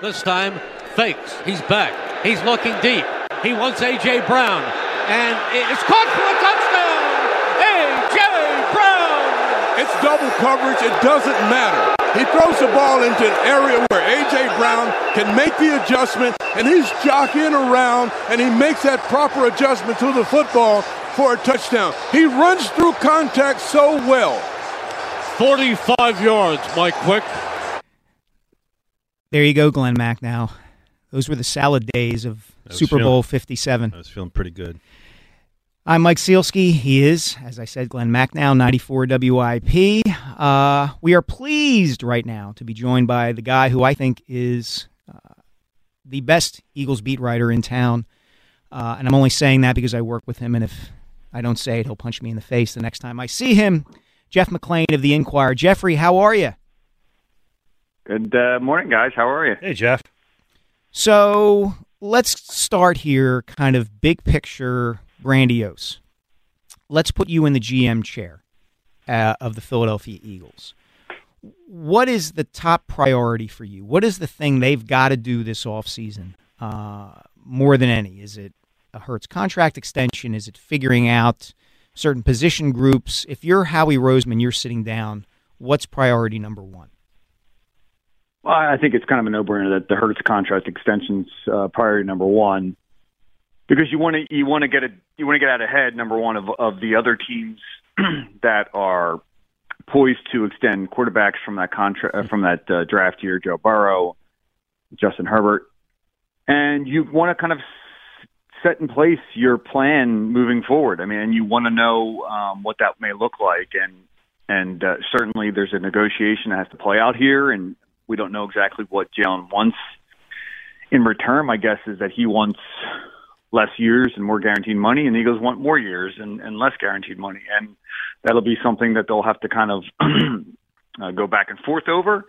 This time, fakes. He's back. He's looking deep. He wants A.J. Brown. And it's caught for a touchdown! A.J. Brown! It's double coverage. It doesn't matter. He throws the ball into an area where A.J. Brown can make the adjustment, and he's jockeying around, and he makes that proper adjustment to the football for a touchdown. He runs through contact so well. 45 yards, Mike Quick. There you go, Glenn Macnow. Those were the salad days of Super feeling- Bowl 57. I was feeling pretty good. I'm Mike Sielski. He is, as I said, Glenn Macnow, 94 WIP. Uh, we are pleased right now to be joined by the guy who I think is uh, the best Eagles beat writer in town. Uh, and I'm only saying that because I work with him, and if I don't say it, he'll punch me in the face the next time I see him. Jeff McLane of the Inquirer. Jeffrey, how are you? Good uh, morning, guys. How are you? Hey, Jeff. So let's start here, kind of big picture, grandiose. Let's put you in the GM chair uh, of the Philadelphia Eagles. What is the top priority for you? What is the thing they've got to do this offseason uh, more than any? Is it a Hurts contract extension? Is it figuring out certain position groups? If you're Howie Roseman, you're sitting down, what's priority number one? I think it's kind of a no-brainer that the Hurts contract extension's uh, priority number one, because you want to you want to get a you want to get out ahead number one of of the other teams that are poised to extend quarterbacks from that contract uh, from that uh, draft year, Joe Burrow, Justin Herbert, and you want to kind of set in place your plan moving forward. I mean, you want to know um, what that may look like, and and uh, certainly there's a negotiation that has to play out here, and we don't know exactly what Jalen wants in return. My guess is that he wants less years and more guaranteed money, and the Eagles want more years and, and less guaranteed money, and that'll be something that they'll have to kind of uh, go back and forth over.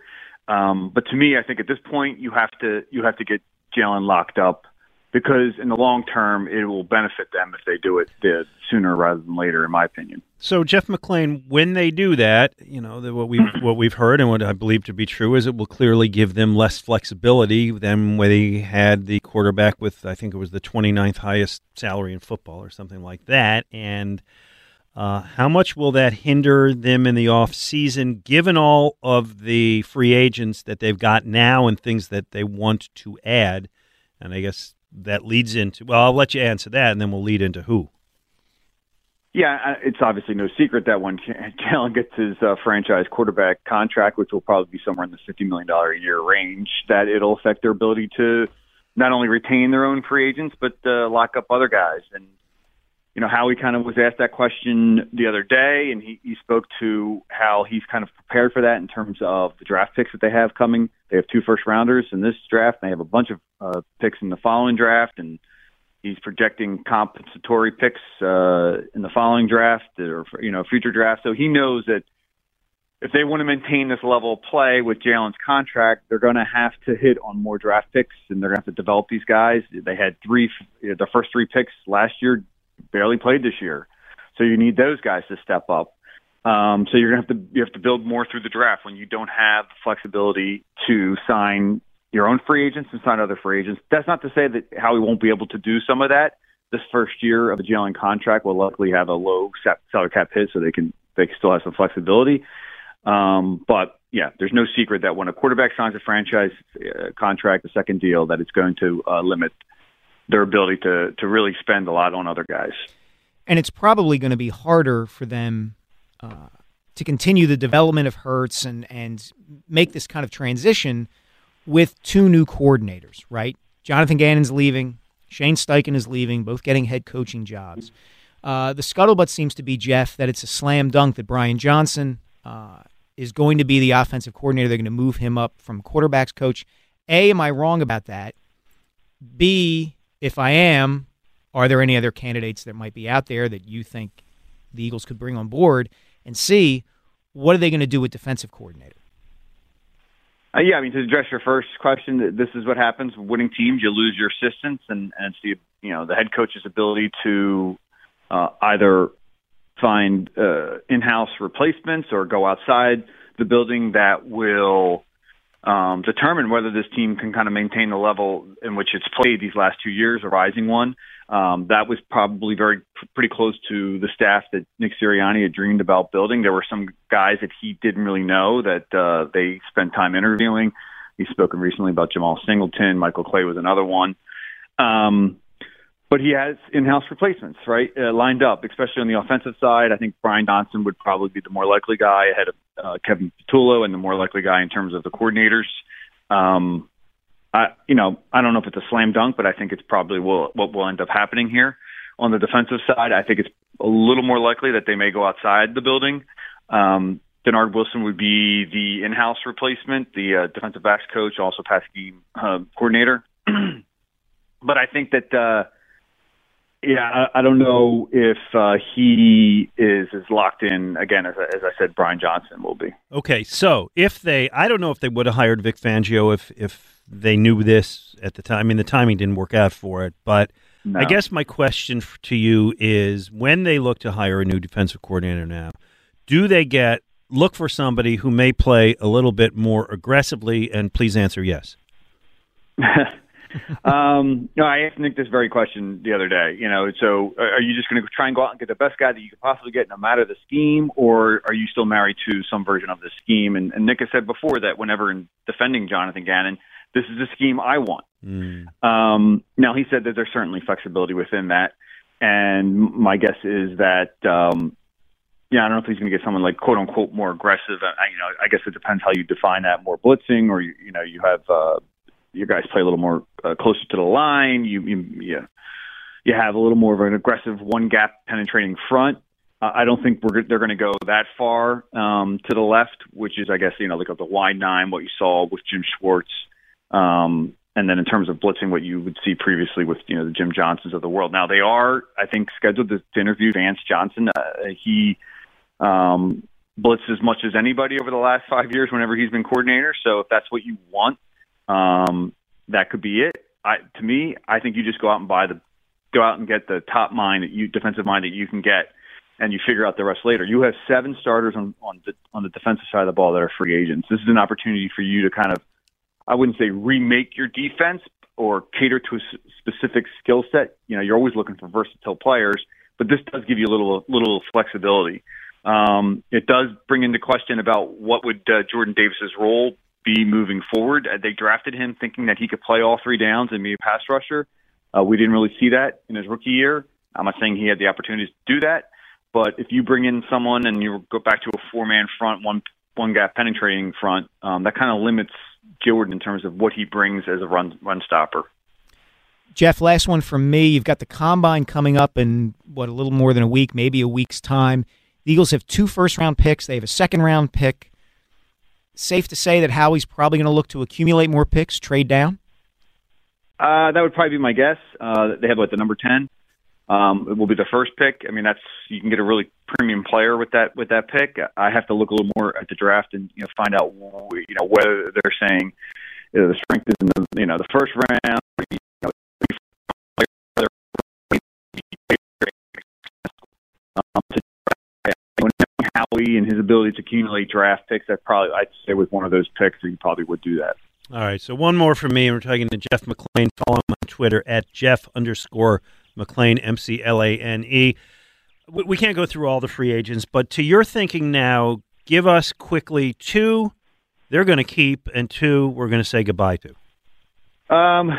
Um, but to me, I think at this point you have to you have to get Jalen locked up because in the long term it will benefit them if they do it uh, sooner rather than later, in my opinion. So Jeff McLane, when they do that, you know the, what we've what we've heard and what I believe to be true is it will clearly give them less flexibility than when they had the quarterback with I think it was the 29th highest salary in football or something like that. And uh, how much will that hinder them in the off season, given all of the free agents that they've got now and things that they want to add? And I guess that leads into well, I'll let you answer that, and then we'll lead into who. Yeah, it's obviously no secret that when Jalen gets his uh, franchise quarterback contract, which will probably be somewhere in the fifty million dollar a year range, that it'll affect their ability to not only retain their own free agents but uh, lock up other guys. And you know, Howie kind of was asked that question the other day, and he, he spoke to how he's kind of prepared for that in terms of the draft picks that they have coming. They have two first rounders in this draft. And they have a bunch of uh, picks in the following draft, and he's projecting compensatory picks uh, in the following draft or you know future draft. So he knows that if they want to maintain this level of play with Jalen's contract, they're going to have to hit on more draft picks, and they're going to have to develop these guys. They had three, you know, the first three picks last year, barely played this year, so you need those guys to step up. Um, so you're to have to you have to build more through the draft when you don't have the flexibility to sign your own free agents and sign other free agents. That's not to say that Howie won't be able to do some of that. This first year of a Jalen contract will likely have a low salary cap hit, so they can they can still have some flexibility. Um, but yeah, there's no secret that when a quarterback signs a franchise uh, contract, a second deal, that it's going to uh, limit their ability to to really spend a lot on other guys. And it's probably going to be harder for them uh, to continue the development of Hurts and and make this kind of transition with two new coordinators, right? Jonathan Gannon's leaving, Shane Steichen is leaving, both getting head coaching jobs. Uh, the scuttlebutt seems to be Jeff that it's a slam dunk that Brian Johnson uh, is going to be the offensive coordinator. They're going to move him up from quarterbacks coach. A, am I wrong about that? B, if I am, are there any other candidates that might be out there that you think the Eagles could bring on board? And C, what are they going to do with defensive coordinator? Uh, yeah, I mean to address your first question, this is what happens. Winning teams, you lose your assistants, and and it's the you know the head coach's ability to uh, either find uh, in-house replacements or go outside the building that will um, determine whether this team can kind of maintain the level in which it's played these last two years, a rising one. Um, that was probably very pretty close to the staff that Nick Sirianni had dreamed about building. There were some guys that he didn't really know that uh, they spent time interviewing. He's spoken recently about Jemal Singleton. Michael Clay was another one. Um, but he has in-house replacements, right, uh, lined up, especially on the offensive side. I think Brian Johnson would probably be the more likely guy ahead of uh, Kevin Patullo and the more likely guy in terms of the coordinators. Um, I, you know, I don't know if it's a slam dunk, but I think it's probably will, what will end up happening here. On the defensive side, I think it's a little more likely that they may go outside the building. Um, Dennard Wilson would be the in-house replacement, the uh, defensive backs coach, also pass game uh, coordinator. but I think that, uh, yeah, I, I don't know if uh, he is as locked in again as, as I said. Brian Johnson will be. Okay, so if they, I don't know if they would have hired Vic Fangio if if they knew this at the time. I mean, the timing didn't work out for it, but No. I guess my question to you is: when they look to hire a new defensive coordinator now, do they get look for somebody who may play a little bit more aggressively? And please answer yes. um, no, I asked Nick this very question the other day. You know, so are are you just going to try and go out and get the best guy that you could possibly get, no matter the scheme, or are you still married to some version of the scheme? And, and Nick has said before that whenever in defending Jonathan Gannon, this is the scheme I want. Um, now he said that there's certainly flexibility within that, and my guess is that um, yeah, I don't know if he's going to get someone like quote unquote more aggressive. I, you know, I guess it depends how you define that, more blitzing, or you, you know, you have uh, your guys play a little more uh, closer to the line. You you you, you have a little more of an aggressive one gap penetrating front. Uh, I don't think we're they're going to go that far um, to the left, which is I guess you know like the wide nine, what you saw with Jim Schwartz. Um, and then in terms of blitzing, what you would see previously with you know the Jim Johnsons of the world. Now they are, I think, scheduled to, to interview Vance Joseph. Uh, he um, blitzed as much as anybody over the last five years whenever he's been coordinator. So if that's what you want, um, that could be it. I, to me, I think you just go out and buy the, go out and get the top mind that you defensive mind that you can get, and you figure out the rest later. You have seven starters on on the, on the defensive side of the ball that are free agents. This is an opportunity for you to kind of I wouldn't say remake your defense or cater to a specific skill set. You know, you're always looking for versatile players, but this does give you a little little flexibility. Um, it does bring into question about what would uh, Jordan Davis's role be moving forward. Uh, they drafted him thinking that he could play all three downs and be a pass rusher. Uh, we didn't really see that in his rookie year. I'm not saying he had the opportunity to do that, but if you bring in someone and you go back to a four man front, one one gap penetrating front, um, that kind of limits Jordan in terms of what he brings as a run run stopper. Jeff, last one from me. You've got the combine coming up in what a little more than a week, maybe a week's time. The Eagles have two first round picks. They have a second round pick. Safe to say that Howie's probably going to look to accumulate more picks, trade down. Uh, that would probably be my guess. Uh, they have what the number ten. Um, it will be the first pick. I mean, that's you can get a really premium player with that with that pick. I have to look a little more at the draft and you know find out you know whether they're saying you know, the strength is in the you know the first round. And his ability to accumulate draft picks, that probably I'd say with one of those picks, that he probably would do that. All right, so one more from me, and we're talking to Jeff McLane. Follow him on Twitter at Jeff underscore McLane, M C L A N E. We we can't go through all the free agents, but to your thinking now, give us quickly two they're going to keep, and two we're going to say goodbye to? Um,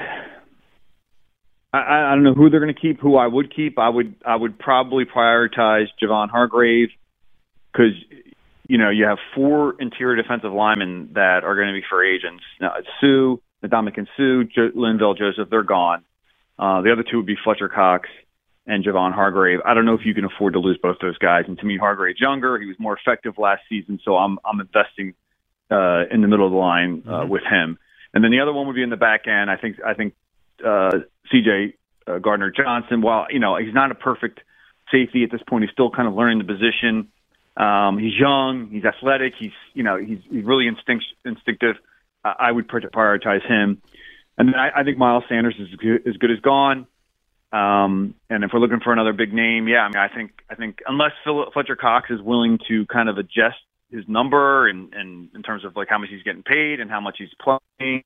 I, I don't know who they're going to keep. Who I would keep, I would I would probably prioritize Javon Hargrave because you know you have four interior defensive linemen that are going to be free agents. Now, Suh, Ndamukong Suh, jo- Linval Joseph, they're gone. Uh, the other two would be Fletcher Cox and Javon Hargrave. I don't know if you can afford to lose both those guys. And to me, Hargrave's younger. He was more effective last season, so I'm I'm investing uh, in the middle of the line uh, Mm-hmm. with him. And then the other one would be in the back end. I think I think uh, C.J. Uh, Gardner Johnson. While you know he's not a perfect safety at this point, he's still kind of learning the position. Um, he's young, he's athletic, he's you know he's he's really instinct, instinctive. I, would prioritize him. And then I, I think Miles Sanders is as good as gone. Um, and if we're looking for another big name, yeah, I mean, I think I think unless Phil, Fletcher Cox is willing to kind of adjust his number and, and in terms of like how much he's getting paid and how much he's playing,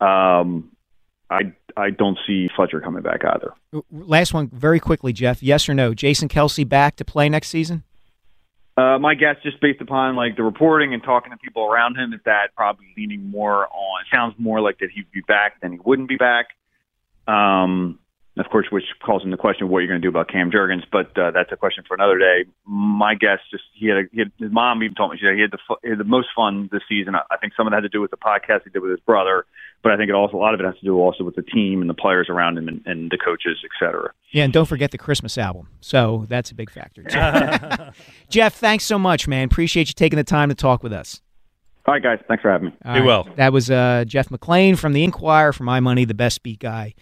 um, I I don't see Fletcher coming back either. Last one, very quickly, Jeff. Yes or no? Jason Kelce back to play next season? Uh, my guess, just based upon like the reporting and talking to people around him, is that probably leaning more on. Sounds more like that he'd be back than he wouldn't be back. Um, of course, which calls into question of what you're going to do about Cam Jurgens, but uh, that's a question for another day. My guess, just he had, a, he had his mom even told me she said he had the he had the most fun this season. I I think some of that had to do with the podcast he did with his brother, but I think it also a lot of it has to do also with the team and the players around him and, and the coaches, et cetera. Yeah, and don't forget the Christmas album. So that's a big factor. too. Jeff, thanks so much, man. Appreciate you taking the time to talk with us. All right, guys, thanks for having me. All right. That was uh, Jeff McLane from the Inquirer for My Money, the best beat guy.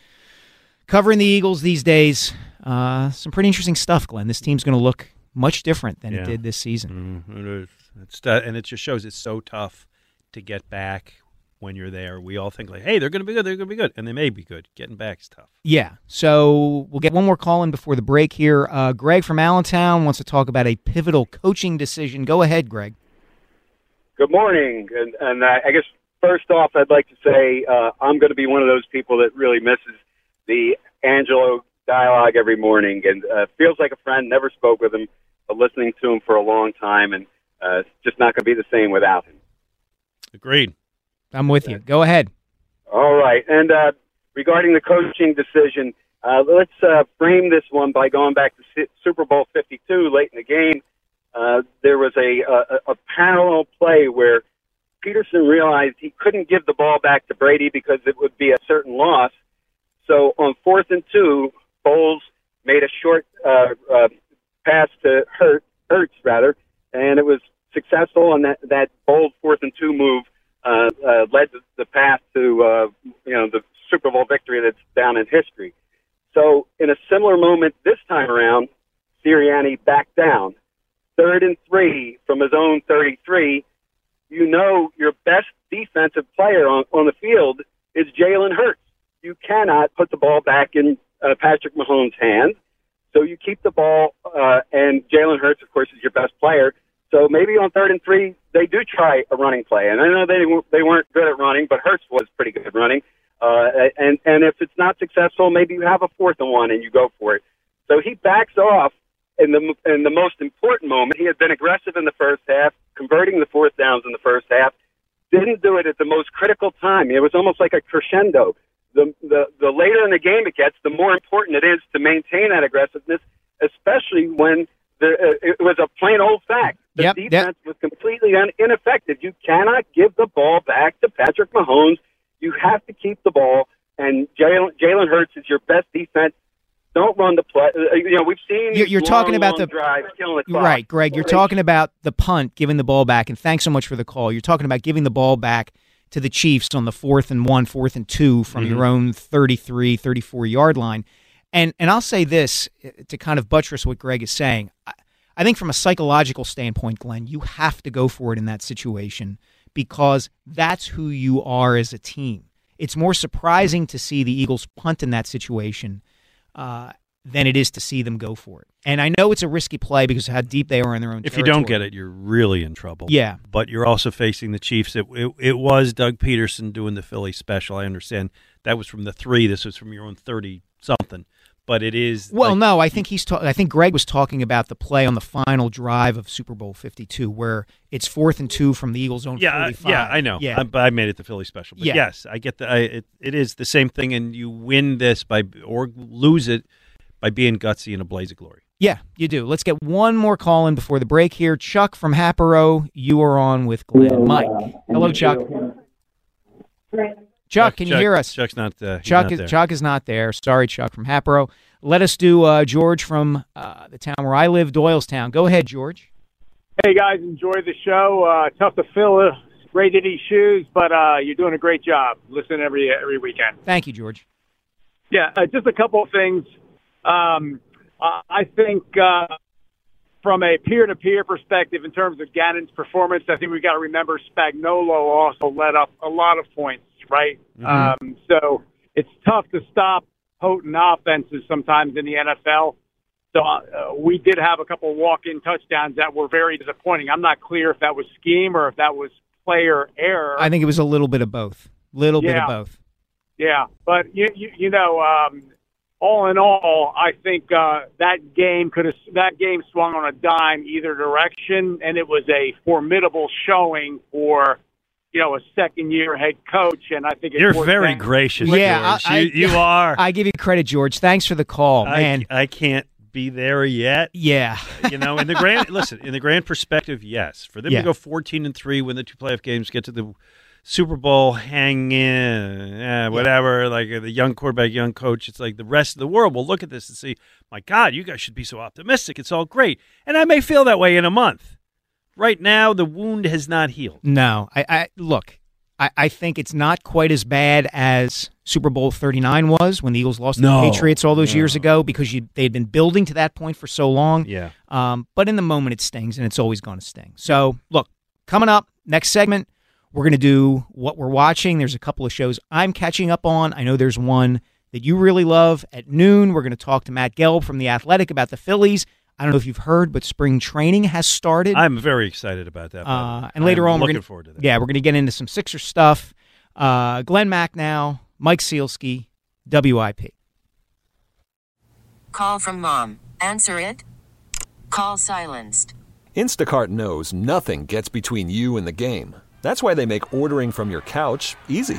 Covering the Eagles these days. Uh, some pretty interesting stuff, Glenn. This team's going to look much different than it did this season. Mm, it is. It's that, and it just shows it's so tough to get back when you're there. We all think like, hey, they're going to be good, they're going to be good, and they may be good. Getting back is tough. Yeah. So we'll get one more call in before the break here. Uh, Greg from Allentown wants to talk about a pivotal coaching decision. Go ahead, Greg. Good morning, and, and I I guess first off, I'd like to say uh, I'm going to be one of those people that really misses the Angelo dialogue every morning, and uh, feels like a friend. Never spoke with him, but listening to him for a long time, and uh, it's just not going to be the same without him. Agreed. I'm with you. Go ahead. All right. And uh, regarding the coaching decision, uh, let's uh, frame this one by going back to Super Bowl 52 late in the game. Uh, there was a, a, a parallel play where Pederson realized he couldn't give the ball back to Brady because it would be a certain loss. So on fourth and two, Foles made a short uh, uh, pass to Hurt, Hurts, rather, and it was successful. And that, that bold fourth and two move uh, uh, led the, path to uh, you know the Super Bowl victory that's down in history. So in a similar moment this time around, Sirianni backed down, third and three from his own 33. You know your best defensive player on, on the field is Jalen Hurts. You cannot put the ball back in uh, Patrick Mahomes' hands. So you keep the ball, uh, and Jalen Hurts, of course, is your best player. So maybe on third and three, they do try a running play. And I know they they weren't good at running, but Hurts was pretty good at running. Uh, and and if it's not successful, maybe you have a fourth and one and you go for it. So he backs off in the in the most important moment. He had been aggressive in the first half, converting the fourth downs in the first half. Didn't do it at the most critical time. It was almost like a crescendo. The the the later in the game it gets, the more important it is to maintain that aggressiveness, especially when the, uh, it was a plain old fact. The Yep, defense was completely un- ineffective. You cannot give the ball back to Patrick Mahomes. You have to keep the ball, and Jalen Jalen Hurts is your best defense. Don't run the play. uh, You know we've seen You're, you're long, talking about the drives killing the clock. right, Greg. You're talking about the punt, giving the ball back, and thanks so much for the call. You're talking about giving the ball back to the Chiefs on the fourth and one, fourth and two from Mhm. your own 33, 34 yard line. And and I'll say this uh, to kind of buttress what Greg is saying. I, I think from a psychological standpoint, Glenn, you have to go for it in that situation because that's who you are as a team. It's more surprising to see the Eagles punt in that situation uh, than it is to see them go for it. And I know it's a risky play because of how deep they are in their own. If you don't get it, you're really in trouble. Yeah. But you're also facing the Chiefs. It, it, it was Doug Pederson doing the Philly special. I understand that was from the three. This was from your own 30 something. But it is. Well, like- no, I think he's. Ta- I think Greg was talking about the play on the final drive of Super Bowl Fifty Two, where it's fourth and two from the Eagles' own Yeah, I- 45. yeah, I know. Yeah, I, but I made it the Philly special. But Yeah. yes, I get the. I, it, it is the same thing, and you win this by or lose it by being gutsy in a blaze of glory. yeah, you do. Let's get one more call in before the break here. Chuck from Happero, you are on with Glenn. Mike, hello, Chuck. Chuck, can you Chuck- hear us? Chuck's not. Uh, Chuck not is there. Chuck is not there. Sorry, Chuck from Happero. Let us do uh, George from uh, the town where I live, Doylestown. Go ahead, George. Hey guys, enjoy the show. Uh, tough to fill uh, Ray Diddy's shoes, but uh, you're doing a great job. Listen every every weekend. Thank you, George. Yeah, uh, just a couple of things. Um, uh, I think uh, from a peer-to-peer perspective, in terms of Gannon's performance, I think we've got to remember Spagnuolo also led up a lot of points, right? Um, so it's tough to stop potent offenses sometimes in the NFL. So uh, we did have a couple walk-in touchdowns that were very disappointing. I'm not clear if that was scheme or if that was player error. I think it was a little bit of both. Little bit of both. Yeah, but you you, you know, um, all in all, I think uh, that game could have that game swung on a dime either direction, and it was a formidable showing for you know a second year head coach. And I think it's You're very saying- gracious, Yeah, George. I- you, you are. I give you credit, George. Thanks for the call, I, man. I can't be there yet. Yeah, You know, in the grand listen, in the grand perspective, yes. For them Yeah. to go fourteen and three, win the two playoff games, get to the Super Bowl, hang in, eh, whatever. Like uh, the young quarterback, young coach. It's like the rest of the world will look at this and see, my God, you guys should be so optimistic. It's all great, and I may feel that way in a month. Right now, the wound has not healed. No, I, I look. I, I think it's not quite as bad as Super Bowl Thirty Nine was when the Eagles lost to the Patriots all those no. years ago because you they'd been building to that point for so long. Yeah. Um, but in the moment, it stings, and it's always going to sting. So, look, coming up next segment, we're going to do what we're watching. There's a couple of shows I'm catching up on. I know there's one that you really love. At noon, we're going to talk to Matt Gelb from the Athletic about the Phillies. I don't know if you've heard, but spring training has started. I'm very excited about that. Uh, and later I'm on, we're looking gonna, forward to that. Yeah, we're going to get into some Sixer stuff. Uh, Glenn Macnow, Mike Sielski, WIP. Call from mom. Answer it. Call silenced. Instacart knows nothing gets between you and the game. That's why they make ordering from your couch easy.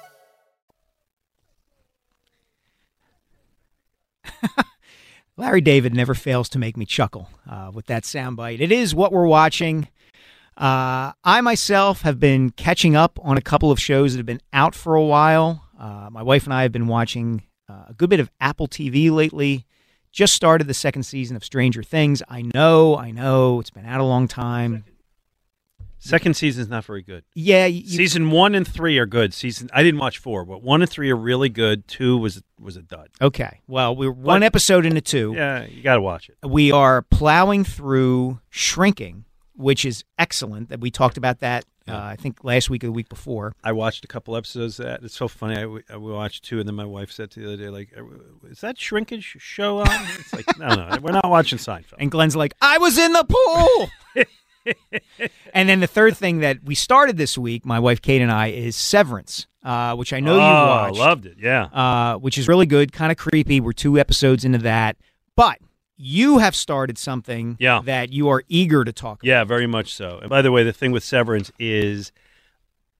Larry David never fails to make me chuckle uh, with that soundbite. It is what we're watching. Uh, I myself have been catching up on a couple of shows that have been out for a while. Uh, my wife and I have been watching uh, a good bit of Apple TV lately. Just started the second season of Stranger Things. I know, I know, it's been out a long time. Second season's not very good. Yeah, you, Season one and three are good. Season I didn't watch four, but one and three are really good. Two was was a dud. Okay. Well, we're one episode into two. Yeah, you got to watch it. We are plowing through Shrinking, which is excellent. That we talked about that. Uh, I think last week or the week before. I watched a couple episodes of that. It's so funny. I, I watched two, and then my wife said the other day, like, "Is that shrinkage show on?" It's like, no, no, we're not watching Seinfeld. And Glenn's like, I was in the pool. and then the third thing that we started this week, my wife Kate and I, is Severance, uh, which I know oh, you watched. loved it. Yeah, uh, which is really good, kind of creepy. We're two episodes into that, but you have started something Yeah. that you are eager to talk about. yeah, very much so. And by the way, the thing with Severance is,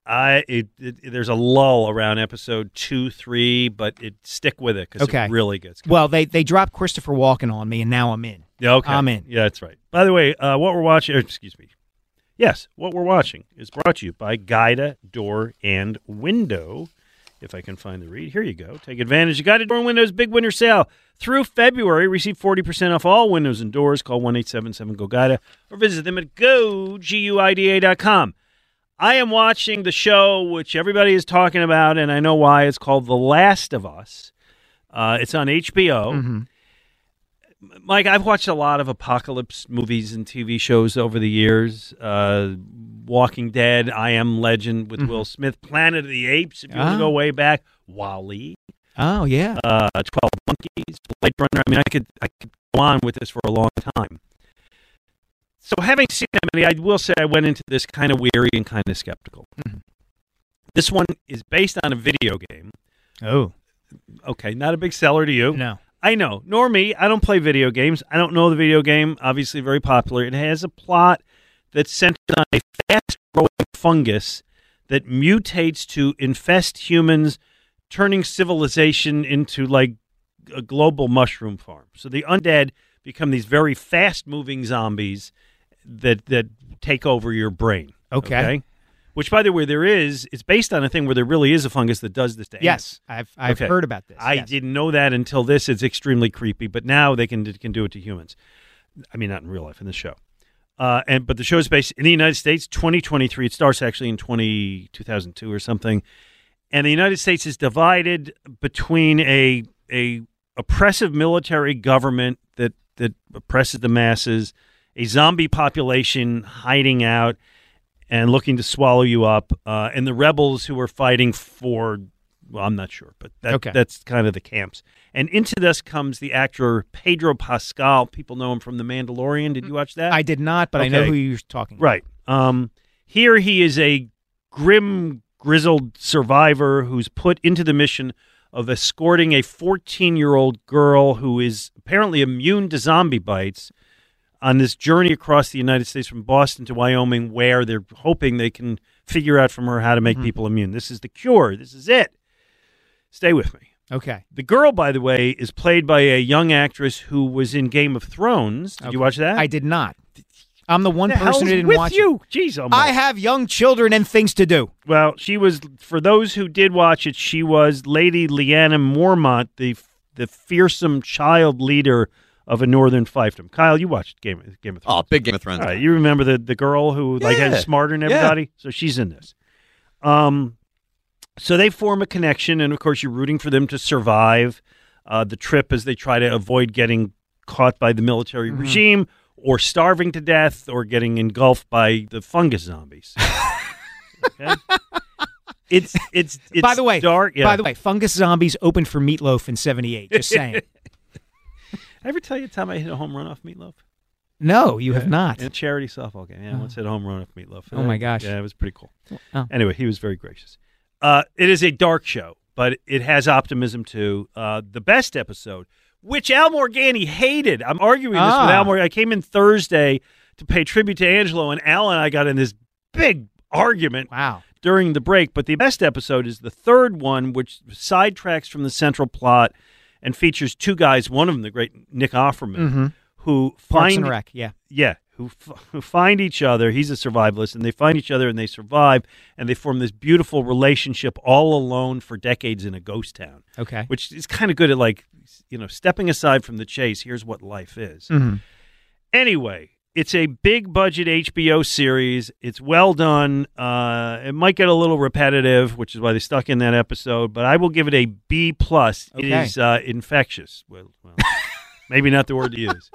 I it, it, there's a lull around episode two, three, but it stick with it because Okay. it really gets. Well, they they dropped Christopher Walken on me, and now I'm in. Yeah, okay. I'm in. Yeah, that's right. By the way, uh, what we're watching, or excuse me. Yes, what we're watching is brought to you by Guida Door and Window. If I can find the read, here you go. Take advantage of Guida Door and Windows big winter sale through February. Receive 40% off all windows and doors. Call 1 877 GO GUIDA or visit them at goguida.com. I am watching the show which everybody is talking about, and I know why. It's called The Last of Us. Uh, it's on HBO. Mm-hmm. Mike, I've watched a lot of apocalypse movies and TV shows over the years. Uh, Walking Dead, I Am Legend with Will Smith, Planet of the Apes, if you want Ah. to go way back, WALL-E, Oh yeah. uh, Twelve Monkeys, Blade Runner. I mean, I could I could go on with this for a long time. So, having seen that many, I will say I went into this kind of weary and kind of skeptical. Mm-hmm. This one is based on a video game. Oh. Okay, not a big seller to you. No. I know. Nor me. I don't play video games. I don't know the video game. Obviously, very popular. It has a plot that's centered on a fast growing fungus that mutates to infest humans, turning civilization into like a global mushroom farm. So the undead become these very fast moving zombies that that take over your brain. Okay. Which, by the way, there is. It's based on a thing where there really is a fungus that does this to ants. Yes, I've I've Okay. heard about this. I yes. didn't know that until this. It's extremely creepy, but now they can can do it to humans. I mean, not in real life in the show. Uh, and but the show is based in the United States, 2023. It starts actually in 20, 2002 or something. And the United States is divided between a a oppressive military government that that oppresses the masses, a zombie population hiding out and looking to swallow you up, uh, and the rebels who are fighting for. Well, I'm not sure, but that, Okay. that's kind of the camps. And into this comes the actor Pedro Pascal. People know him from The Mandalorian. Did you watch that? I did not, but I know who you're talking. about. Right. Um, here he is a grim, grizzled survivor who's put into the mission of escorting a 14 year old girl who is apparently immune to zombie bites on this journey across the United States from Boston to Wyoming, where they're hoping they can figure out from her how to make Mm-hmm. people immune. This is the cure. This is it. Stay with me. Okay. The girl, by the way, is played by a young actress who was in Game of Thrones. Did you watch that? I did not. I'm the one The person who didn't with watch you? it. Jeez, oh I have young children and things to do. Well, she was for those who did watch it. She was Lady Lyanna Mormont, the the fearsome child leader of a northern fiefdom. Kyle, you watched Game of, Game of Thrones. Oh, big Game of Thrones. Right, you remember the the girl who like Yeah. had smarter than Yeah. everybody? So she's in this. Um, so they form a connection, and of course, you're rooting for them to survive uh, the trip as they try to avoid getting caught by the military Mm-hmm. regime, or starving to death, or getting engulfed by the fungus zombies. okay? It's it's it's by the way, dark. Yeah. By the way, Fungus Zombies opened for Meatloaf in '78. Just saying. I ever tell you the time I hit a home run off Meatloaf? no, you have not. In a charity softball game. Yeah, I once hit a home run off Meatloaf. Oh, my gosh. Yeah, it was pretty cool. Oh. Anyway, he was very gracious. Uh, it is a dark show, but it has optimism too. Uh, the best episode, which Al Morganti hated. I'm arguing this with Ah. Al Morganti. I came in Thursday to pay tribute to Angelo, and Al and I got in this big argument Wow. during the break. But the best episode is the third one, which sidetracks from the central plot and features two guys. One of them, the great Nick Offerman, Mhm. who find Rec. Yeah. yeah, who f- who find each other. He's a survivalist, and they find each other and they survive, and they form this beautiful relationship all alone for decades in a ghost town. Okay. which is kind of good at like you know stepping aside from the chase. Here's what life is. Mhm. Anyway, it's a big budget HBO series. It's well done. Uh, it might get a little repetitive, which is why they stuck in that episode. But I will give it a B plus. It Okay. is uh, infectious. Well, well maybe not the word to use.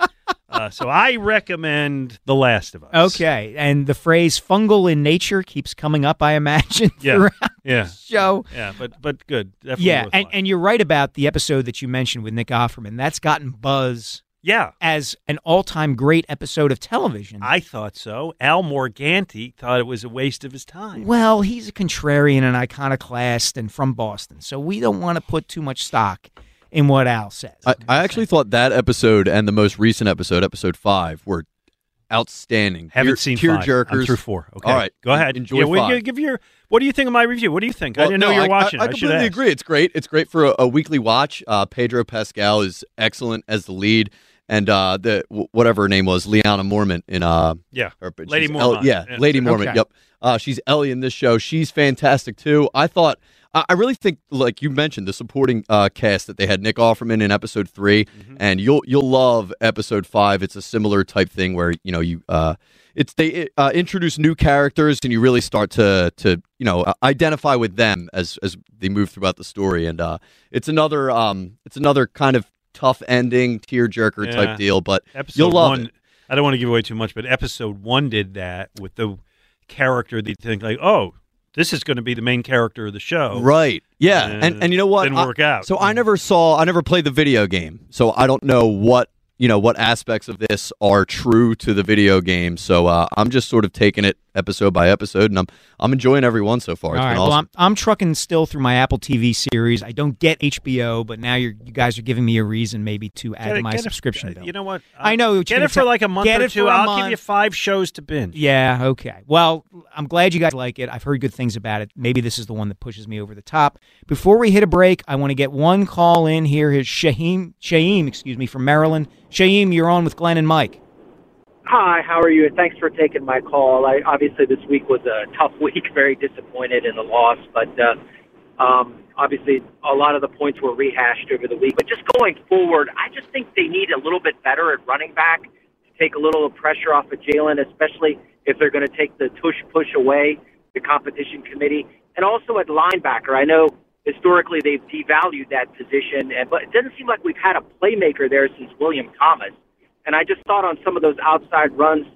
Uh, so I recommend The Last of Us. Okay, and the phrase "fungal in nature" keeps coming up. I imagine. Yeah. throughout Yeah. the show. Yeah, but but good. Definitely yeah, and, and you're right about the episode that you mentioned with Nick Offerman. That's gotten buzz. Yeah. as an all-time great episode of television. I thought so. Al Morganti thought it was a waste of his time. Well, he's a contrarian and iconoclast and from Boston, so we don't want to put too much stock in what Al says. I, I actually thought that episode and the most recent episode, episode five, were outstanding. Haven't Tear- seen tear five. jerkers. I'm through four. Okay. All right, Go ahead. Enjoy Yeah, well, five. you- give your. What do you think of my review? What do you think? I didn't know you were I- watching. I, I completely ask. agree. It's great. It's great for a, a weekly watch. Uh, Pedro Pascal is excellent as the lead, and uh, the w- whatever her name was, Lyanna Mormont in uh, Yeah. or- Lady she's El- yeah, Yeah. Lady Mormont. Okay. Yep. Uh, she's Ellie in this show. She's fantastic too. I thought. I I really think, like you mentioned, the supporting uh, cast that they had Nick Offerman in episode 3 Mm-hmm. and you'll you'll love episode five. It's a similar type thing where you know you uh, it's they uh, introduce new characters and you really start to to you know uh, identify with them as as they move throughout the story. And uh, it's another um it's another kind of tough ending, tearjerker Yeah. type deal, but Episode you'll love one. it. I don't want to give away too much, but episode one did that with the character that you think like, oh, this is going to be the main character of the show. Right. Yeah. And And and you know what? didn't I- work out. So I never saw I never played the video game. So I don't know what you know what aspects of this are true to the video game. So uh, I'm just sort of taking it episode by episode and I'm I'm enjoying every one so far. It's All been right. Well. I'm I'm trucking still through my Apple TV series. I don't get HBO, but now you're you guys are giving me a reason maybe to add Get to my get it- subscription bill. You know what? I know. what Get it for gonna like a month get or it two. for a I'll month. give you five shows to binge. Yeah, okay. Well, I'm glad you guys like it. I've heard good things about it. Maybe this is the one that pushes me over the top. Before we hit a break, I want to get one call in here. Here's Shaheem, Shaheem, excuse me, from Maryland. Shaheem, you're on with Glenn and Mike. Hi, how are you? And thanks for taking my call. I obviously this week was a tough week, very disappointed in the loss, but uh, um, obviously a lot of the points were rehashed over the week. But just going forward, I just think they need a little bit better at running back to take a little pressure off of Jalen, especially if they're going to take the tush push away, the competition committee, and also at linebacker. I know historically they've devalued that position, and but it doesn't seem like we've had a playmaker there since William Thomas. And I just thought on some of those outside runs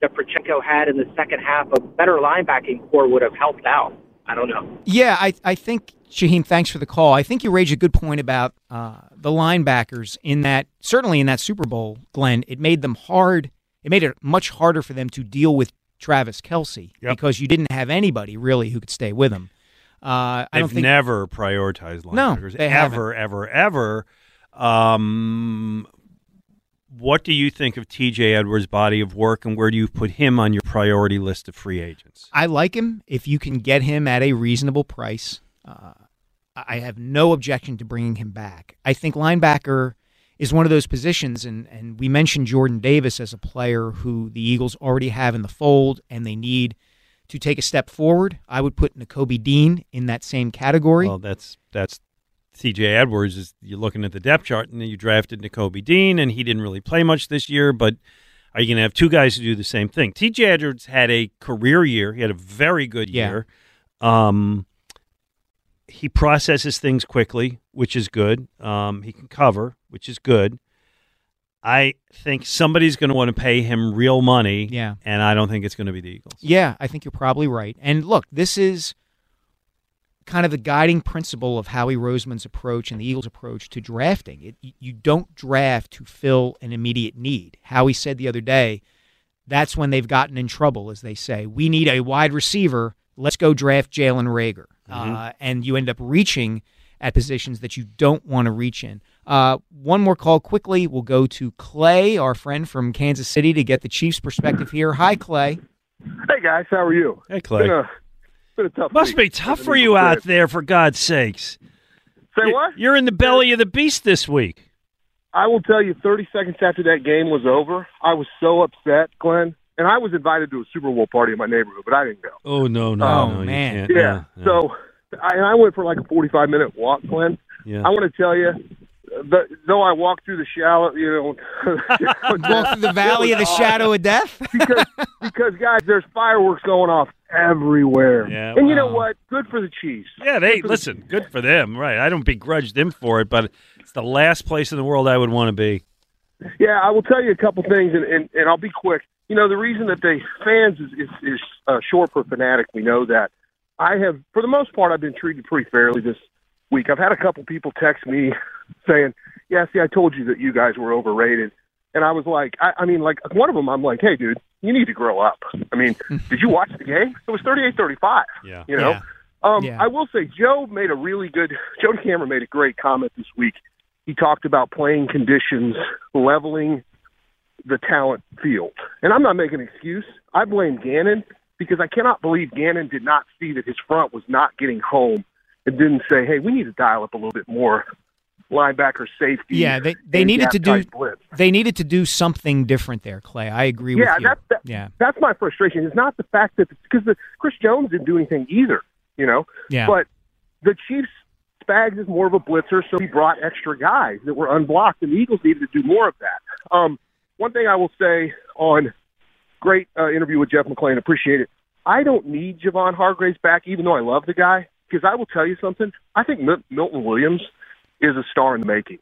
that Prochenko had in the second half, a better linebacking core would have helped out. I don't know. Yeah, I, I think, Shaheem, thanks for the call. I think you raised a good point about uh, the linebackers in that, certainly in that Super Bowl, Glenn, it made them hard. It made it much harder for them to deal with Travis Kelce because you didn't have anybody really who could stay with him. Uh, I They've don't think never prioritized linebackers No, linebackers. they ever, ever, ever. Um, what do you think of T.J. Edwards' body of work, and where do you put him on your priority list of free agents? I like him if you can get him at a reasonable price. Uh, I have no objection to bringing him back. I think linebacker is one of those positions, and, and we mentioned Jordan Davis as a player who the Eagles already have in the fold, and they need to take a step forward. I would put Nakobe Dean in that same category. Well, that's that's T.J. Edwards. Is you're looking at the depth chart, and then you drafted Nakobe Dean, and he didn't really play much this year. But are you going to have two guys who do the same thing? T.J. Edwards had a career year. He had a very good Yeah. year. Um, he processes things quickly, which is good. Um, he can cover, which is good. I think somebody's going to want to pay him real money. Yeah. and I don't think it's going to be the Eagles. Yeah, I think you're probably right. And look, this is kind of the guiding principle of Howie Roseman's approach and the Eagles' approach to drafting. It, you- you don't draft to fill an immediate need. Howie said the other day, that's when they've gotten in trouble, as they say. We need a wide receiver. Let's go draft Jalen Reagor. Uh, and you end up reaching at positions that you don't want to reach in. Uh, one more call quickly. We'll go to Clay, our friend from Kansas City, to get the Chiefs' perspective here. Hi, Clay. Hey guys, how are you? Hey, Clay. Been a, been a tough. Must week. be tough for you out there, for God's sakes. Say what? You're in the belly of the beast this week. I will tell you, 30 seconds after that game was over, I was so upset, Glenn. And I was invited to a Super Bowl party in my neighborhood, but I didn't go. Oh no, no, Oh, no, man. can't. Yeah. no, no. So I, and I went for like a 45 minute walk, Glenn. Yeah. I want to tell you, the, though I walk through the shallow, you know, Walk through the valley of the shadow of death. because because guys, there's fireworks going off everywhere. Yeah, and you know what? Good for the Chiefs. Yeah, they listen. Good for them, right? I don't begrudge them for it, but it's the last place in the world I would want to be. Yeah, I will tell you a couple things, and, and, and I'll be quick. You know, the reason that they fans is is, is uh, short for fanatic. We know that. I have, for the most part, I've been treated pretty fairly this week. I've had a couple people text me saying, "Yeah, see, I told you that you guys were overrated," and I was like, I, I mean, like one of them, I'm like, "Hey, dude, you need to grow up." I mean, did you watch the game? It was 38-35. Yeah, you know. Yeah. Um, Yeah. I will say, Joe made a really good. Joe Cameron made a great comment this week. He talked about playing conditions leveling the talent field, and I'm not making an excuse. I blame Gannon because I cannot believe Gannon did not see that his front was not getting home and didn't say, "Hey, we need to dial up a little bit more linebacker safety." Yeah, they they needed to do blitz. they needed to do something different there, Clay. I agree Yeah, with you. that's that, yeah, that's my frustration. It's not the fact that because the Chris Jones didn't do anything either, you know. Yeah. But the Chiefs Spags is more of a blitzer, so he brought extra guys that were unblocked, and the Eagles needed to do more of that. Um, one thing I will say on great uh, interview with Jeff McLane, appreciate it. I don't need Javon Hargraves back, even though I love the guy, because I will tell you something. I think Mil- Milton Williams is a star in the making.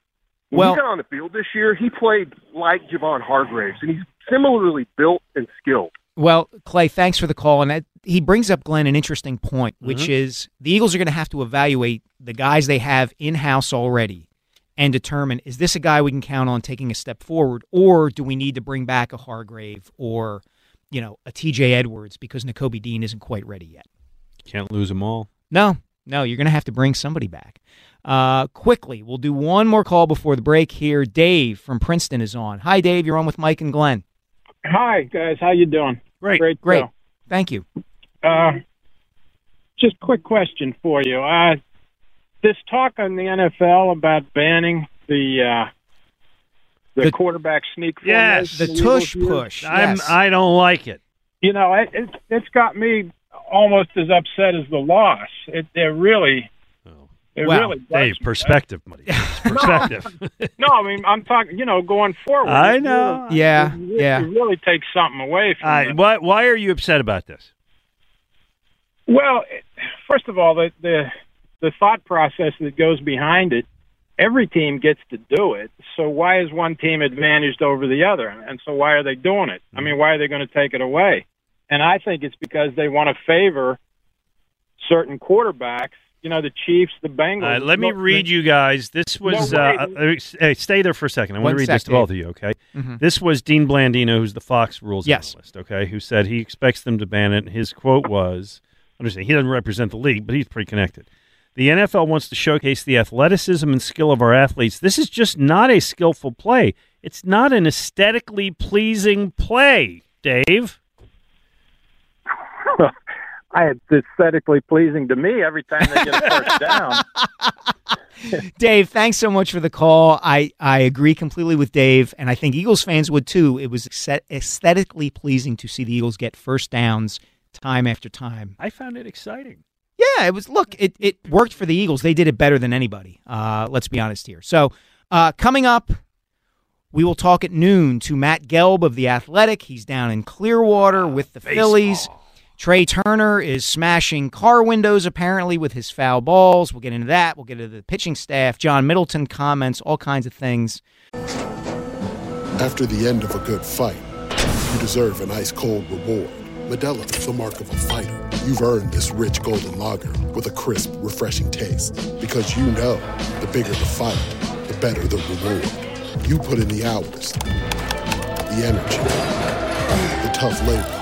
When Well- he got on the field this year, he played like Javon Hargraves, and he's similarly built and skilled. Well, Clay, thanks for the call. And that, he brings up, Glenn, an interesting point, which Mhm. is the Eagles are going to have to evaluate the guys they have in house already and determine is this a guy we can count on taking a step forward, or do we need to bring back a Hargrave or, you know, a TJ Edwards because Nakobe Dean isn't quite ready yet? Can't lose them all. No, no, you're going to have to bring somebody back. Uh, quickly, we'll do one more call before the break here. Dave from Princeton is on. Hi, Dave. You're on with Mike and Glenn. Hi guys, how you doing? Great, great, Great. show. Thank you. Uh, just quick question for you. Uh, this talk on the NFL about banning the uh, the, quarterback sneak. Yes, the tush Eagles use? push, I'm- yes. I don't like it. You know, it, it it's got me almost as upset as the loss. It, it really. Oh. It Well, really Dave, bugs perspective, money. Perspective. no, I mean I'm talking. You know, going forward. I know. really- Yeah, it really, yeah. It really takes something away from All why, why are you upset about this? Well, first of all, the the the thought process that goes behind it. Every team gets to do it. So why is one team advantaged over the other? And so why are they doing it? I mm-hmm. mean, why are they going to take it away? And I think it's because they want to favor certain quarterbacks. You know, the Chiefs, the Bengals. All right, let me No- read you guys. This was. No, uh, uh, hey, stay there for a second. I want One to read sec, this to both of you, okay? Mhm. This was Dean Blandino, who's the Fox rules Yes. analyst, okay, who said he expects them to ban it. His quote was understand, he doesn't represent the league, but he's pretty connected. The NFL wants to showcase the athleticism and skill of our athletes. This is just not a skillful play. It's not an aesthetically pleasing play, Dave. I it's aesthetically pleasing to me every time they get a first down. Dave, thanks so much for the call. I, I agree completely with Dave, and I think Eagles fans would too. It was aesthetically pleasing to see the Eagles get first downs time after time. I found it exciting. Yeah, it was. Look, it, it worked for the Eagles. They did it better than anybody. Uh, let's be honest here. So, uh, coming up, we will talk at noon to Matt Gelb of the Athletic. He's down in Clearwater with the Phillies. Trea Turner is smashing car windows apparently with his foul balls. We'll get into that. We'll get into the pitching staff. John Middleton comments, all kinds of things. After the end of a good fight, you deserve an ice cold reward. Modelo is the mark of a fighter. You've earned this rich golden lager with a crisp, refreshing taste. Because you know the bigger the fight, the better the reward. You put in the hours, the energy, the tough labor.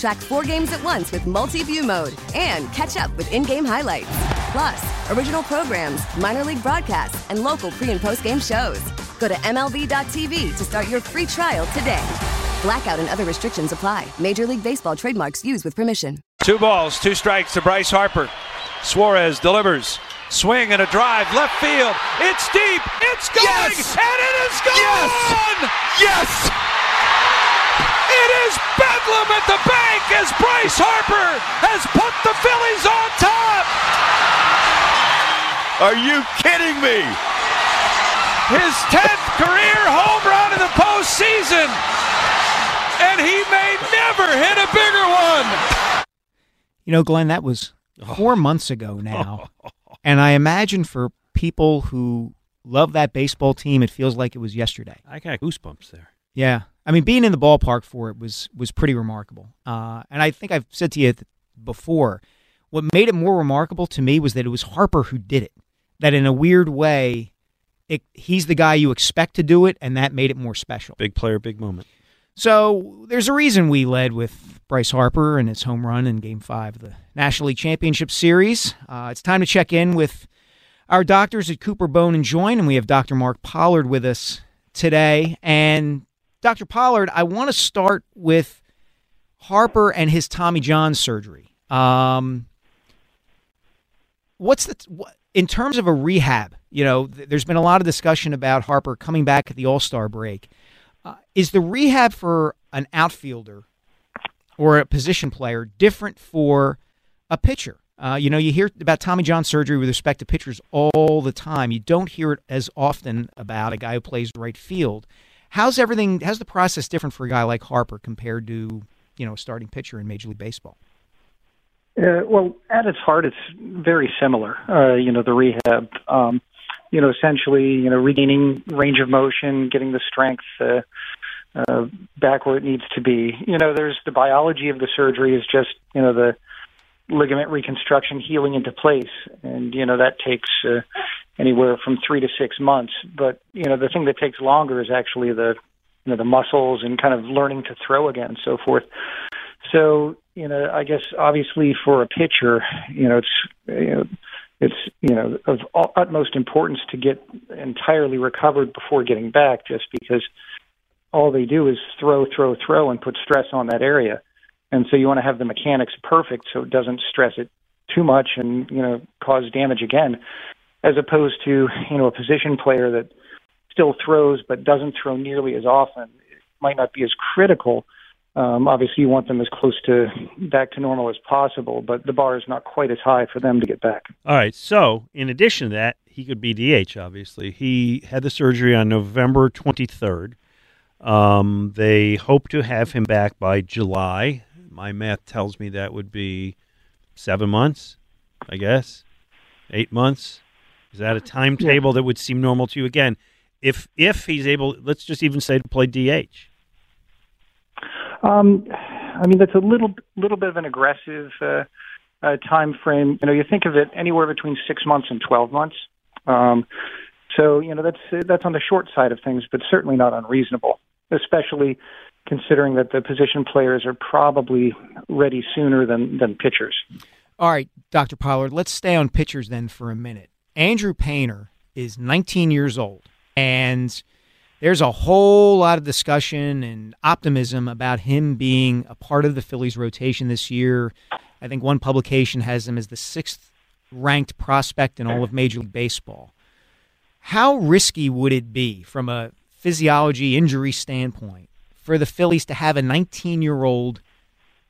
Track four games at once with multi view mode and catch up with in game highlights. Plus, original programs, minor league broadcasts, and local pre and post game shows. Go to MLB.tv to start your free trial today. Blackout and other restrictions apply. Major League Baseball trademarks used with permission. Two balls, two strikes to Bryce Harper. Suarez delivers. Swing and a drive, left field. It's deep. It's going, Yes! and it is gone. Yes! It is bedlam at the bank as Bryce Harper has put the Phillies on top. Are you kidding me? His 10th career home run in the postseason, and he may never hit a bigger one. You know, Glenn, that was four oh. months ago now. and I imagine for people who love that baseball team, it feels like it was yesterday. I got goosebumps there. Yeah. I mean, being in the ballpark for it was was pretty remarkable. Uh, and I think I've said to you before, what made it more remarkable to me was that it was Harper who did it. That in a weird way, it, he's the guy you expect to do it, and that made it more special. Big player, big moment. So there's a reason we led with Bryce Harper and his home run in Game Five of the National League Championship Series. Uh, it's time to check in with our doctors at Cooper Bone and Joint, and we have Dr. Mark Pollard with us today. And Dr. Pollard, I want to start with Harper and his Tommy John surgery. Um, what's the what, in terms of a rehab? You know, th- there's been a lot of discussion about Harper coming back at the All Star break. Uh, is the rehab for an outfielder or a position player different for a pitcher? Uh, you know, you hear about Tommy John surgery with respect to pitchers all the time. You don't hear it as often about a guy who plays right field. How's everything? How's the process different for a guy like Harper compared to you know a starting pitcher in Major League Baseball? Uh, well, at its heart, it's very similar. Uh, you know, the rehab. Um, you know, essentially, you know, regaining range of motion, getting the strength uh, uh, back where it needs to be. You know, there's the biology of the surgery is just you know the ligament reconstruction healing into place, and you know that takes uh, anywhere from three to six months. But you know, the thing that takes longer is actually the you know the muscles and kind of learning to throw again and so forth. So you know, I guess obviously for a pitcher, you know, it's you know, it's you know of utmost importance to get entirely recovered before getting back, just because all they do is throw, throw, throw, and put stress on that area. And so you want to have the mechanics perfect so it doesn't stress it too much and you know cause damage again, as opposed to you know a position player that still throws but doesn't throw nearly as often. It might not be as critical. Um, obviously, you want them as close to back to normal as possible, but the bar is not quite as high for them to get back. All right. So, in addition to that, he could be DH, obviously. He had the surgery on November 23rd. Um, they hope to have him back by July. My math tells me that would be seven months, I guess. Eight months. Is that a timetable that would seem normal to you? Again, if if he's able, let's just even say to play DH. Um, I mean, that's a little little bit of an aggressive uh, uh, time frame. You know, you think of it anywhere between six months and twelve months. Um, so you know, that's that's on the short side of things, but certainly not unreasonable, especially considering that the position players are probably ready sooner than than pitchers. All right, Dr. Pollard, let's stay on pitchers then for a minute. Andrew Painter is 19 years old, and there's a whole lot of discussion and optimism about him being a part of the Phillies rotation this year. I think one publication has him as the sixth ranked prospect in all of Major League Baseball. How risky would it be from a physiology injury standpoint for the Phillies to have a 19 year old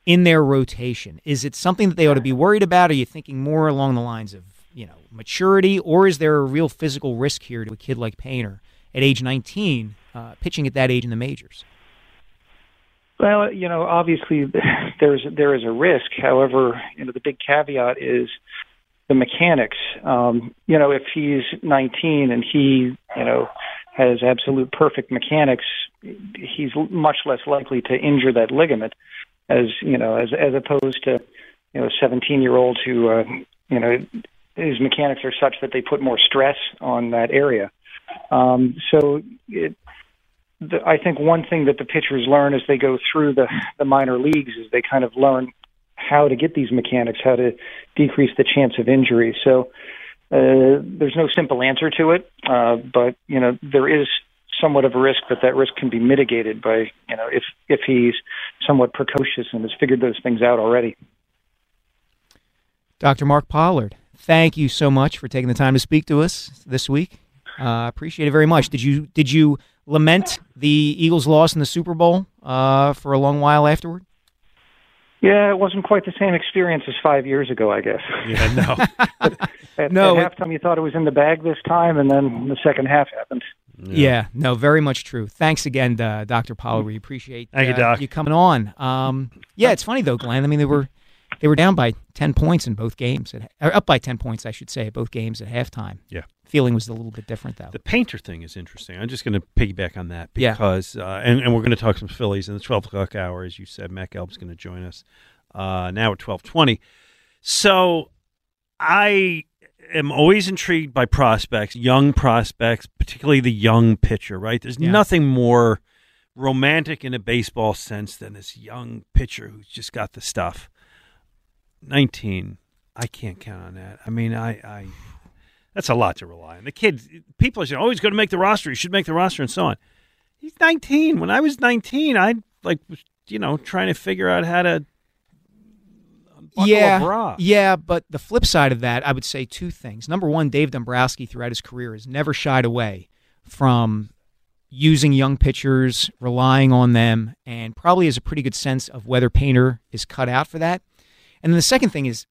in their rotation? Is it something that they ought to be worried about? Are you thinking more along the lines of, you know, maturity, or is there a real physical risk here to a kid like Painter at age 19, uh, pitching at that age in the majors? Well, you know, obviously there's there is a risk. However, you know, the big caveat is the mechanics. Um, you know, if he's 19 and he, you know, has absolute perfect mechanics, he's much less likely to injure that ligament, as you know, as as opposed to, you know, 17 year olds who, uh, you know, his mechanics are such that they put more stress on that area. Um, so it, the, I think one thing that the pitchers learn as they go through the, the minor leagues is they kind of learn how to get these mechanics, how to decrease the chance of injury. So uh, there's no simple answer to it, uh, but you know there is somewhat of a risk, but that risk can be mitigated by you know if if he's somewhat precocious and has figured those things out already. Dr. Mark Pollard, thank you so much for taking the time to speak to us this week. I uh, appreciate it very much. Did you did you lament the Eagles' loss in the Super Bowl uh, for a long while afterward? Yeah, it wasn't quite the same experience as five years ago, I guess. Yeah, no. at, No, at halftime, you thought it was in the bag this time, and then the second half happened. Yeah. no, very much true. Thanks again, uh, Dr. Pollard. We appreciate Thank you, uh, Doc. you coming on. Um, yeah, it's funny though, Glenn. I mean, they were they were down by ten points in both games, at, or up by ten points, I should say, both games at halftime. Yeah. feeling was a little bit different though. The painter thing is interesting. I'm just going to piggyback on that Yeah. because, uh, and, and we're going to talk some Phillies in the 12 o'clock hour, as you said. Matt Gelb's going to join us uh, now at 12:20. So I am always intrigued by prospects, young prospects, particularly the young pitcher. Right? There's Yeah. nothing more romantic in a baseball sense than this young pitcher who's just got the stuff. 19. I can't count on that. I mean, I, I that's a lot to rely on. The kid, people are saying, "Oh, he's going to make the roster. He should make the roster," and so on. He's 19. When I was 19, I like, was, you know, trying to figure out how to yeah, yeah, but the flip side of that, I would say two things. Number one, Dave Dombrowski throughout his career has never shied away from using young pitchers, relying on them, and probably has a pretty good sense of whether Painter is cut out for that. And then the second thing is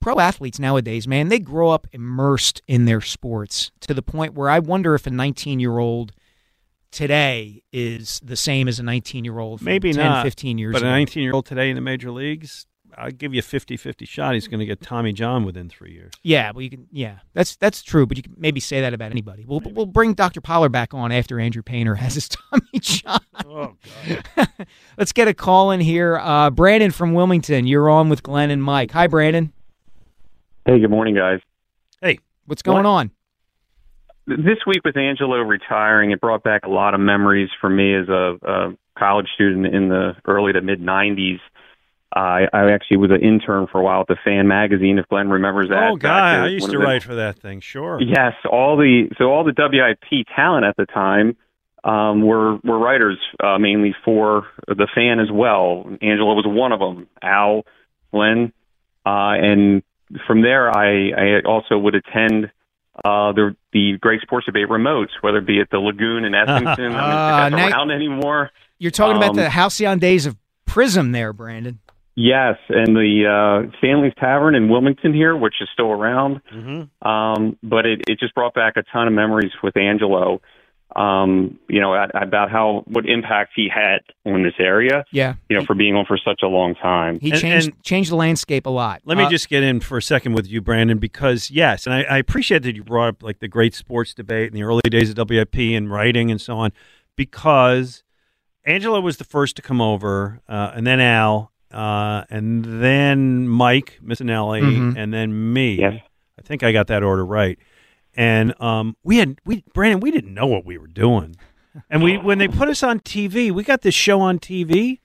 pro athletes nowadays, man, they grow up immersed in their sports to the point where I wonder if a 19 year old today is the same as a 19 year old Maybe 10, not. 15 years But ago. a 19 year old today in the major leagues, I'll give you a 50-50 shot. He's going to get Tommy John within three years. Yeah, well, you can. Yeah, that's that's true. But you can maybe say that about anybody. We'll we'll bring Dr. Pollard back on after Andrew Painter has his Tommy shot. Oh God. Let's get a call in here. Uh, Brandon from Wilmington, you're on with Glenn and Mike. Hi, Brandon. Hey, good morning, guys. Hey, what's going on? This week with Angelo retiring, it brought back a lot of memories for me as a, a college student in the early to mid '90s. I, I actually was an intern for a while at the Fan magazine, if Glenn remembers that. oh, God, I used to the- write for that thing. Sure. Yes, all the so all the WIP talent at the time um, were were writers uh, mainly for the fan as well. Angelo was one of them. Al, Glenn, uh, and from there I, I also would attend uh, the the Great Sports Debate remotes, whether it be at the Lagoon in Essington. I Ah, not around anymore. You're talking about Um, the halcyon days of Prism, there, Brandon. Yes, and the uh, Stanley's Tavern in Wilmington here, which is still around. Mm-hmm. Um, but it, it just brought back a ton of memories with Angelo. Um, you know, at, about how what impact he had on this area. Yeah. You know, for being on for such a long time. He And- changed and- changed the landscape a lot. Let me Uh, just get in for a second with you, Brandon, because yes, and I, I appreciate that you brought up like the great sports debate in the early days of WIP and writing and so on, because Angelo was the first to come over, uh, and then Al, uh, and then Mike Missanelli, Mhm. and then me. Yes. I think I got that order right. And um, we had we Brandon, we didn't know what we were doing, and we when they put us on TV, we got this show on TV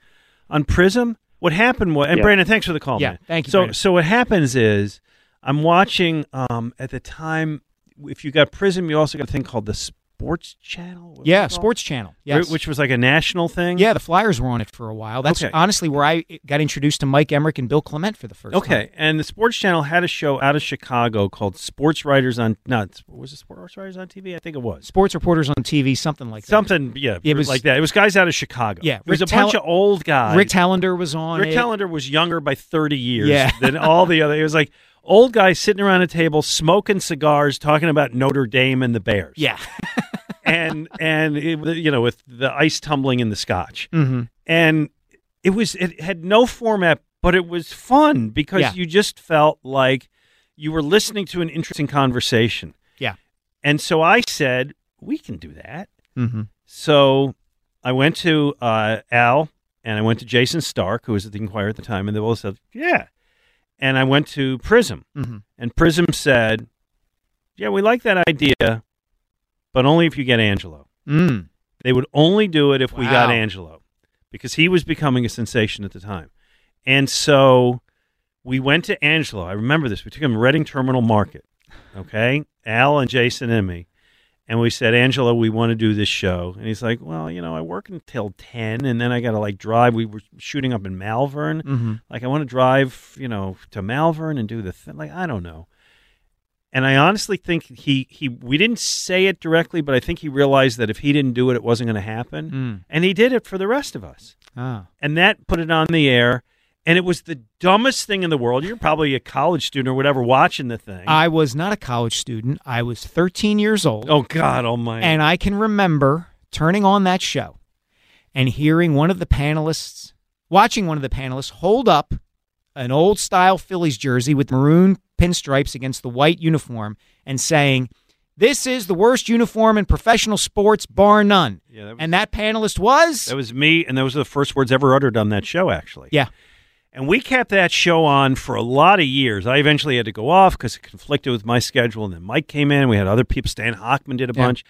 on Prism. What happened was, and Yeah. Brandon, thanks for the call, Yeah, man. thank you, So, Brandon. so what happens is, I'm watching. Um, at the time, if you got Prism, you also got a thing called the Sports Channel. Yeah. Sports Channel. Yes. which was like a national thing. Yeah, the Flyers were on it for a while. That's Okay. honestly where I got introduced to Mike Emrick and Bill Clement for the first time. Okay, and the Sports Channel had a show out of Chicago called Sports Writers on not was it Sports Writers on TV? I think it was Sports reporters on TV, something like that. something. Yeah, It was- like that. It was guys out of Chicago. Yeah, it was Rick a bunch of old guys. Rick Telander was on Rick it. Telander was younger by thirty years Yeah. than all the other. It was like old guys sitting around a table smoking cigars, talking about Notre Dame and the Bears. Yeah, and and it, you know with the ice tumbling in the scotch, Mhm. and it was it had no format, but it was fun because Yeah. you just felt like you were listening to an interesting conversation. Yeah. And so I said, we can do that. Mhm. So I went to uh, Al and I went to Jayson Stark, who was at the Inquirer at the time, and they both said, yeah. And I went to Prism, Mhm. and Prism said, yeah, we like that idea, but only if you get Angelo. Mm. They would only do it if we got Angelo because he was becoming a sensation at the time. And so we went to Angelo. I remember this. We took him to Reading Terminal Market. Okay. Al and Jason and me. and we said, Angelo, we want to do this show. And he's like, well, you know, I work until 10 and then I got to like drive. We were shooting up in Malvern. Mhm. Like, I want to drive, you know, to Malvern and do the thing. Like, I don't know. And I honestly think he, he, we didn't say it directly, but I think he realized that if he didn't do it, it wasn't going to happen. Mm. And he did it for the rest of us. Ah. And that put it on the air. And it was the dumbest thing in the world. You're probably a college student or whatever watching the thing. I was not a college student. I was 13 years old. Oh, God almighty. And I can remember turning on that show and hearing one of the panelists, watching one of the panelists hold up an old style Phillies jersey with maroon pinstripes against the white uniform and saying, This is the worst uniform in professional sports, bar none. Yeah, that was- and that panelist was? That was me, and those were the first words ever uttered on that show, actually. Yeah. And we kept that show on for a lot of years. I eventually had to go off because it conflicted with my schedule. And then Mike came in. We had other people. Stan Hochman did a Yeah. bunch.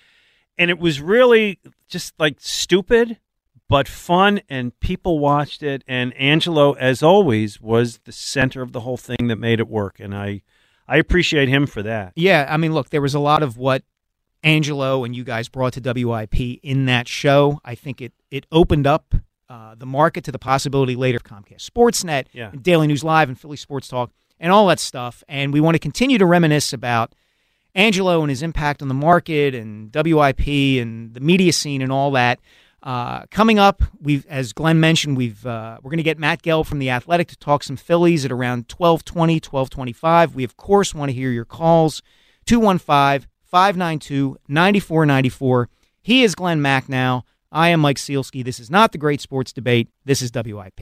And it was really just like stupid, but fun. And people watched it. And Angelo, as always, was the center of the whole thing that made it work. And I, I appreciate him for that. Yeah, I mean, look, there was a lot of what Angelo and you guys brought to WIP in that show. I think it it opened up uh, the market to the possibility later of Comcast Sportsnet, Yeah. Daily News Live, and Philly Sports Talk, and all that stuff. And we want to continue to reminisce about Angelo and his impact on the market and WIP and the media scene and all that. Uh, coming up, we've, as Glenn mentioned, we've uh, we're going to get Matt Gelb from the Athletic to talk some Phillies at around 1220, 1225. We of course want to hear your calls. 215 592 9494. He is Glenn Macnow. I am Mike Sielski. This is not the Great Sports Debate. This is WIP.